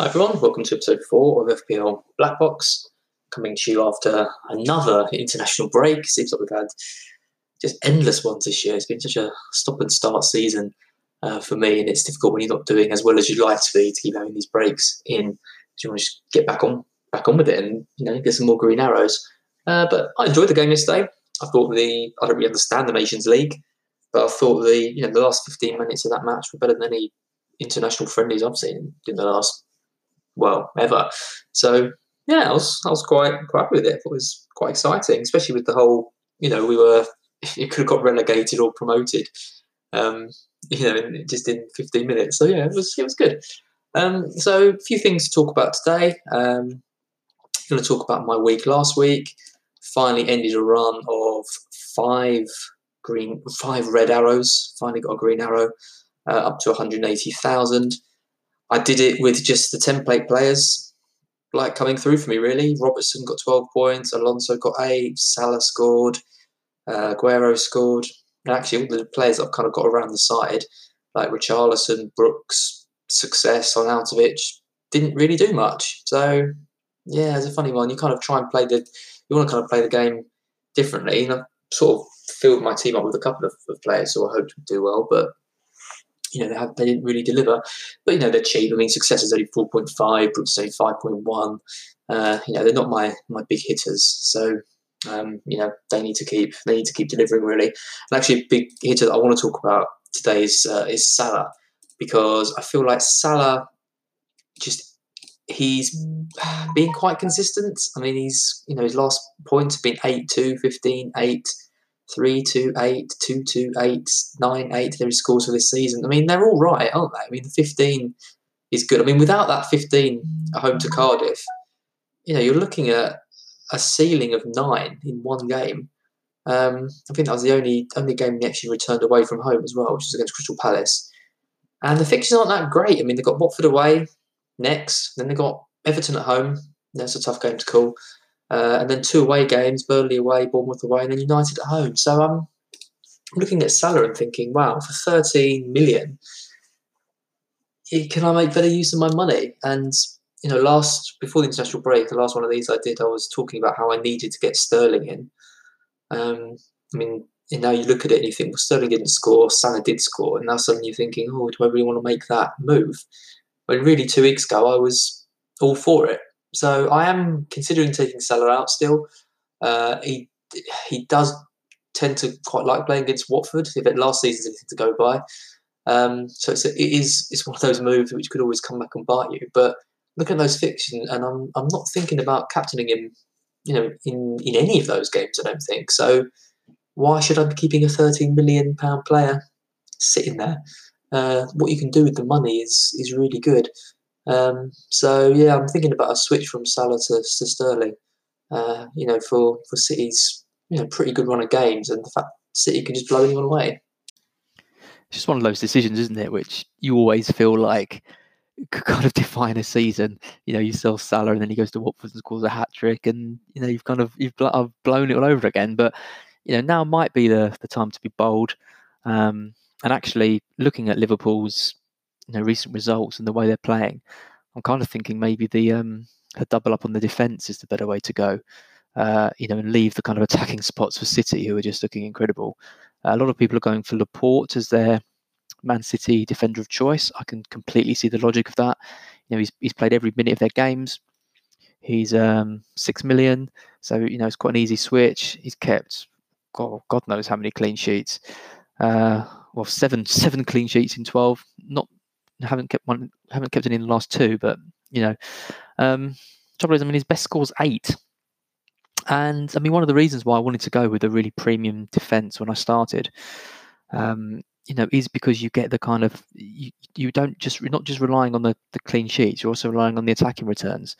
Hi everyone, welcome to episode 4 of FPL Black Box. Coming to you after another international break. Seems like we've had just endless ones this year. It's been such a stop and start season uh, for me, and it's difficult when you're not doing as well as you'd like to be to keep having these breaks in. Do You want to just get back on back on with it and you know get some more green arrows. Uh, but I enjoyed the game yesterday. I thought the I don't really understand the Nations League, but I thought the you know the last 15 minutes of that match were better than any international friendlies I've seen in the last well ever. So yeah, I was I was quite quite happy with it. It was quite exciting, especially with the whole you know we were it could have got relegated or promoted, um, you know, in, just in 15 minutes. So yeah, it was it was good. Um, so a few things to talk about today. Um, I'm going to talk about my week last week. Finally ended a run of five green, five red arrows. Finally got a green arrow uh, up to 180,000. I did it with just the template players, like coming through for me. Really, Robertson got twelve points, Alonso got eight, Salah scored, uh, Aguero scored. And actually, all the players I've kind of got around the side, like Richarlison, Brooks, Success, on Arnautovic, didn't really do much. So yeah, it's a funny one. You kind of try and play the, you want to kind of play the game differently. And I sort of filled my team up with a couple of, of players who I hoped would do well, but you know, they, have, they didn't really deliver. But, you know, they're cheap. I mean, Success is only 4.5, Brooks only 5.1. Uh, you know, they're not my, my big hitters. So, um, you know, they need to keep they need to keep delivering really. And actually, a big hitter that I want to talk about today is uh, is Salah because I feel like Salah just he's being quite consistent. I mean, he's you know his last points have been 8, 2, 15, 8, three two eight two two eight nine eight there is scores for this season. I mean, they're all right, aren't they? I mean, the fifteen is good. I mean, without that fifteen at home to Cardiff, you know, you're looking at a ceiling of nine in one game. Um, I think that was the only only game he actually returned away from home as well, which was against Crystal Palace. And the fixtures aren't that great. I mean, they've got Watford away next, then they've got Everton at home. That's a tough game to call. Uh, and then two away games, Burnley away, Bournemouth away, and then United at home. So I'm looking at Salah and thinking, wow, for 13 million, can I make better use of my money? And you know, last before the international break, the last one of these I did, I was talking about how I needed to get Sterling in. Um, I mean, and now you look at it and you think, well, Sterling didn't score, Salah did score, and now suddenly you're thinking, oh, do I really want to make that move? When really two weeks ago I was all for it. So I am considering taking Salah out still. Uh, he he does tend to quite like playing against Watford. If it last season's anything to go by, um, so it's a, it is it's one of those moves which could always come back and bite you. But look at those fixtures, and I'm I'm not thinking about captaining him, you know, in in any of those games. I don't think so. Why should I be keeping a 13 million pound player sitting there? Uh, what you can do with the money is is really good. Um, so yeah, I'm thinking about a switch from Salah to, to Sterling. Uh, you know, for for City's you know pretty good run of games, and the fact City can just blow anyone away. It's just one of those decisions, isn't it? Which you always feel like could kind of define a season. You know, you sell Salah and then he goes to Watford and scores a hat trick, and you know you've kind of you've I've blown it all over again. But you know now might be the the time to be bold. Um, and actually, looking at Liverpool's you know recent results and the way they're playing, I'm kind of thinking maybe the um, the double up on the defence is the better way to go. Uh, you know, and leave the kind of attacking spots for City, who are just looking incredible. A lot of people are going for Laporte as their Man City defender of choice. I can completely see the logic of that. You know, he's he's played every minute of their games. He's um, six million, so you know it's quite an easy switch. He's kept God, God knows how many clean sheets. Uh, well, seven seven clean sheets in twelve. Not haven't kept one, haven't kept any in the last two, but you know, um, trouble is, I mean, his best score's eight. And I mean, one of the reasons why I wanted to go with a really premium defense when I started, um, you know, is because you get the kind of you, you don't just you're not just relying on the, the clean sheets, you're also relying on the attacking returns,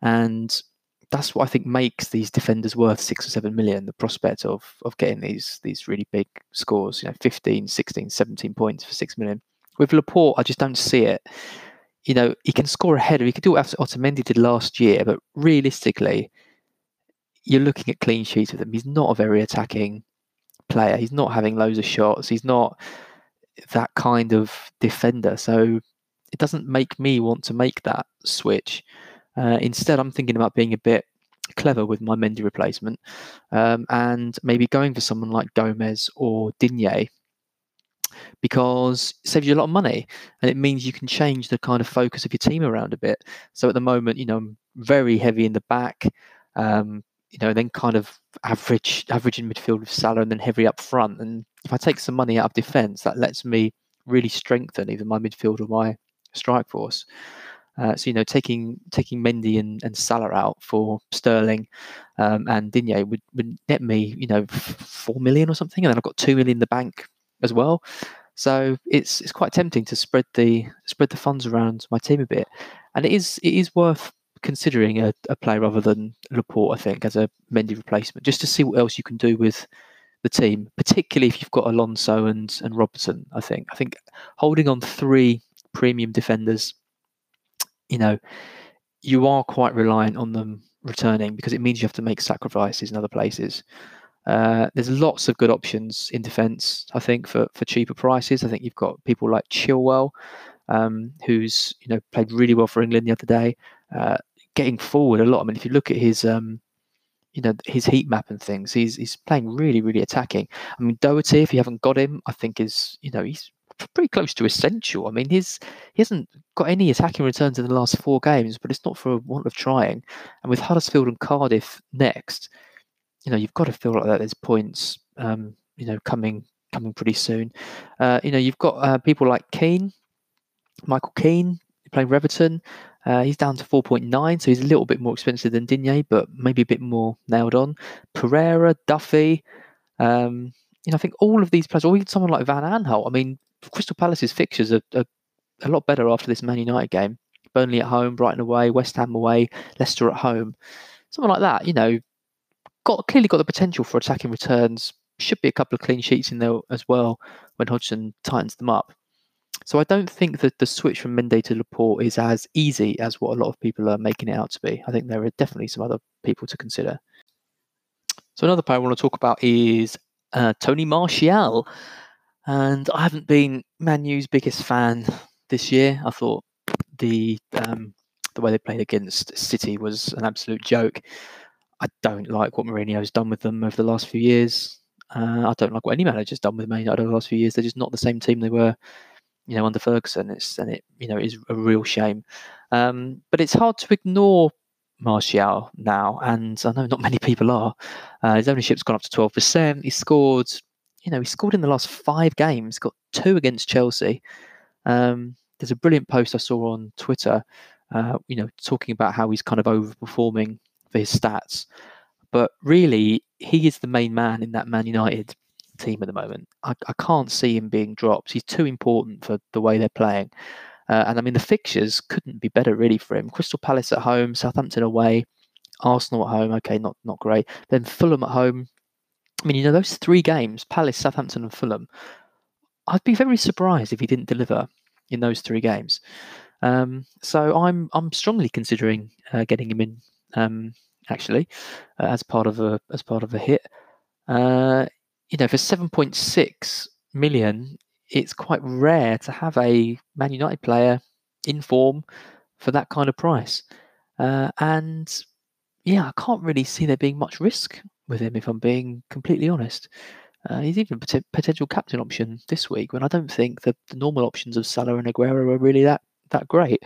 and that's what I think makes these defenders worth six or seven million. The prospect of of getting these these really big scores, you know, 15, 16, 17 points for six million. With Laporte, I just don't see it. You know, he can score a header. He could do what Otamendi did last year, but realistically, you're looking at clean sheets with him. He's not a very attacking player. He's not having loads of shots. He's not that kind of defender. So it doesn't make me want to make that switch. Uh, instead, I'm thinking about being a bit clever with my Mendy replacement um, and maybe going for someone like Gomez or Digne because it saves you a lot of money and it means you can change the kind of focus of your team around a bit. So at the moment, you know, I'm very heavy in the back, um, you know, then kind of average average in midfield with Salah and then heavy up front. And if I take some money out of defence, that lets me really strengthen either my midfield or my strike force. Uh, so you know, taking taking Mendy and, and Salah out for Sterling um, and Digne would, would net me, you know, four million or something, and then I've got two million in the bank as well. So it's it's quite tempting to spread the spread the funds around my team a bit, and it is it is worth considering a, a player other than Laporte, I think, as a Mendy replacement, just to see what else you can do with the team, particularly if you've got Alonso and and Robertson. I think I think holding on three premium defenders, you know, you are quite reliant on them returning because it means you have to make sacrifices in other places. Uh, there's lots of good options in defence, I think, for, for cheaper prices. I think you've got people like Chilwell, um, who's you know played really well for England the other day, uh, getting forward a lot. I mean, if you look at his um, you know his heat map and things, he's he's playing really really attacking. I mean, Doherty, if you haven't got him, I think is you know he's pretty close to essential. I mean, his he hasn't got any attacking returns in the last four games, but it's not for a want of trying. And with Huddersfield and Cardiff next, you know you've got to feel like that there's points um, you know coming coming pretty soon. Uh, you know you've got uh, people like Keane, Michael Keane playing Everton. Uh, he's down to 4.9, so he's a little bit more expensive than Digne, but maybe a bit more nailed on. Pereira, Duffy, um, you know, I think all of these players, or even someone like Van Aanholt. I mean, Crystal Palace's fixtures are, are a lot better after this Man United game. Burnley at home, Brighton away, West Ham away, Leicester at home. Someone like that, you know, got clearly got the potential for attacking returns. Should be a couple of clean sheets in there as well when Hodgson tightens them up. So I don't think that the switch from Mendy to Laporte is as easy as what a lot of people are making it out to be. I think there are definitely some other people to consider. So another player I want to talk about is uh, Tony Martial, and I haven't been Man U's biggest fan this year. I thought the um, the way they played against City was an absolute joke. I don't like what Mourinho's done with them over the last few years. Uh, I don't like what any manager's done with Man United over the last few years. They're just not the same team they were, you know, under Ferguson. It's and it, you know, is a real shame. Um, but it's hard to ignore Martial now, and I know not many people are. Uh, his ownership's gone up to twelve percent. He scored, you know, he scored in the last five games. Got two against Chelsea. Um, there's a brilliant post I saw on Twitter, uh, you know, talking about how he's kind of overperforming for his stats. But really, he is the main man in that Man United team at the moment. I, I can't see him being dropped. He's too important for the way they're playing. Uh, and I mean, the fixtures couldn't be better really for him. Crystal Palace at home, Southampton away, Arsenal at home. Okay, not not great. Then Fulham at home. I mean, you know, those three games, Palace, Southampton, and Fulham. I'd be very surprised if he didn't deliver in those three games. Um, so I'm I'm strongly considering uh, getting him in um, actually, uh, as part of a as part of a hit. Uh, you know, for seven point six million, it's quite rare to have a Man United player in form for that kind of price. Uh, and yeah, I can't really see there being much risk with him, if I'm being completely honest. Uh, he's even a potential captain option this week when I don't think the, the normal options of Salah and Aguero are really that that great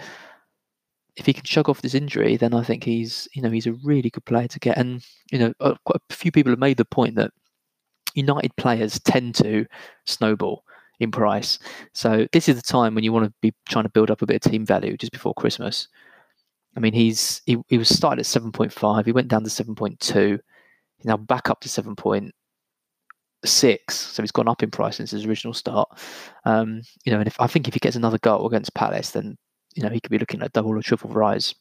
if he can shug off this injury, then I think he's you know he's a really good player to get. And you know, uh, quite a few people have made the point that United players tend to snowball in price. So this is the time when you want to be trying to build up a bit of team value just before Christmas. I mean, he's he, he was started at seven point five. He went down to seven point two. He's now back up to seven point six. So he's gone up in price since his original start. Um, you know, and if I think if he gets another goal against Palace, then you know, he could be looking at double or triple rise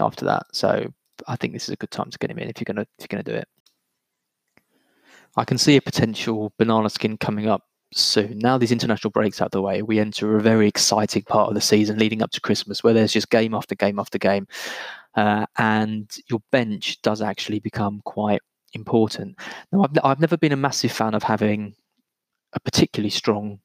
after that. So I think this is a good time to get him in if you're gonna if you're gonna do it. I can see a potential banana skin coming up soon. Now these international breaks out the way, we enter a very exciting part of the season leading up to Christmas, where there's just game after game after game, uh, and your bench does actually become quite important. Now, I've, I've never been a massive fan of having a particularly strong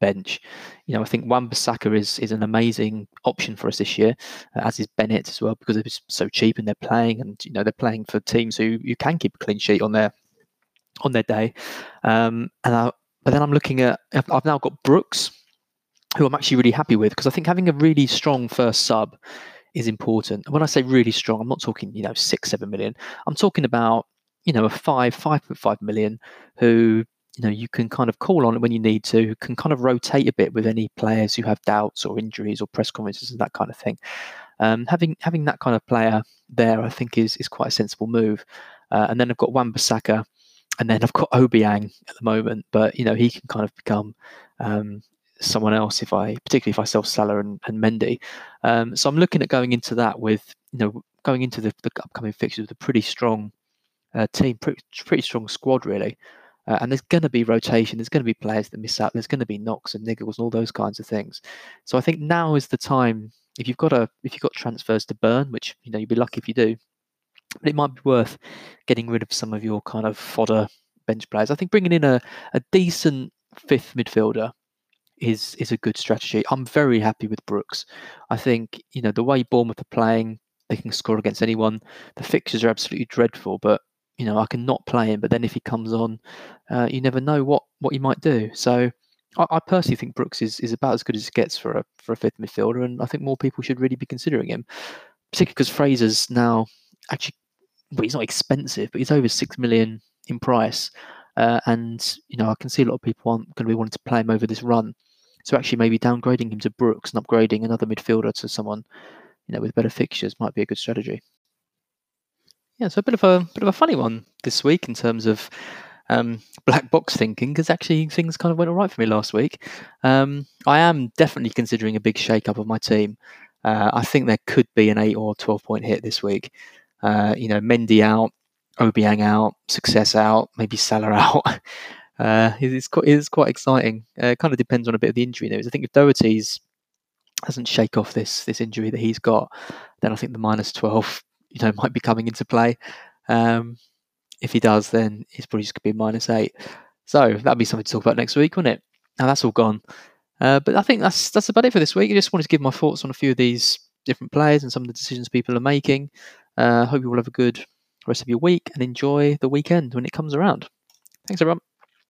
bench. You know, I think Wan-Bissaka is is an amazing option for us this year, uh, as is Bennett as well, because they're so cheap and they're playing, and you know they're playing for teams who you can keep a clean sheet on their on their day. Um, and I, but then I'm looking at I've now got Brooks, who I'm actually really happy with because I think having a really strong first sub is important. And when I say really strong, I'm not talking you know six seven million. I'm talking about you know a five five point five million who you know you can kind of call on it when you need to can kind of rotate a bit with any players who have doubts or injuries or press conferences and that kind of thing. Um, having having that kind of player there i think is is quite a sensible move. Uh, and then i've got Wan-Bissaka and then i've got obiang at the moment but you know he can kind of become um, someone else if i particularly if i sell salah and, and mendy. Um, so i'm looking at going into that with you know going into the, the upcoming fixtures with a pretty strong uh, team pretty, pretty strong squad really uh, and there's going to be rotation. There's going to be players that miss out. There's going to be knocks and niggles and all those kinds of things. So I think now is the time. If you've got a if you've got transfers to burn, which you know you'd be lucky if you do, but it might be worth getting rid of some of your kind of fodder bench players. I think bringing in a, a decent fifth midfielder is is a good strategy. I'm very happy with Brooks. I think you know the way Bournemouth are playing, they can score against anyone. The fixtures are absolutely dreadful, but you know, I can not play him, but then if he comes on, uh, you never know what what he might do. So I, I, personally think Brooks is, is about as good as it gets for a for a fifth midfielder, and I think more people should really be considering him, particularly because Fraser's now actually well, he's not expensive, but he's over six million in price, uh, and you know I can see a lot of people aren't going to be wanting to play him over this run. So actually, maybe downgrading him to Brooks and upgrading another midfielder to someone, you know, with better fixtures might be a good strategy. Yeah, so a bit of a bit of a funny one this week in terms of um, black box thinking because actually things kind of went all right for me last week. Um, I am definitely considering a big shake up of my team. Uh, I think there could be an eight or twelve point hit this week. Uh, you know, Mendy out, Obiang out, Success out, maybe Salah out. Uh, it's quite, it's quite exciting. Uh, it kind of depends on a bit of the injury news. I think if Doherty's doesn't shake off this this injury that he's got, then I think the minus twelve you know might be coming into play. Um, if he does, then he's probably just going to be minus eight. So that'd be something to talk about next week, wouldn't it? Now that's all gone. Uh, but I think that's that's about it for this week. I just wanted to give my thoughts on a few of these different players and some of the decisions people are making. Uh, hope you all have a good rest of your week and enjoy the weekend when it comes around. Thanks, everyone.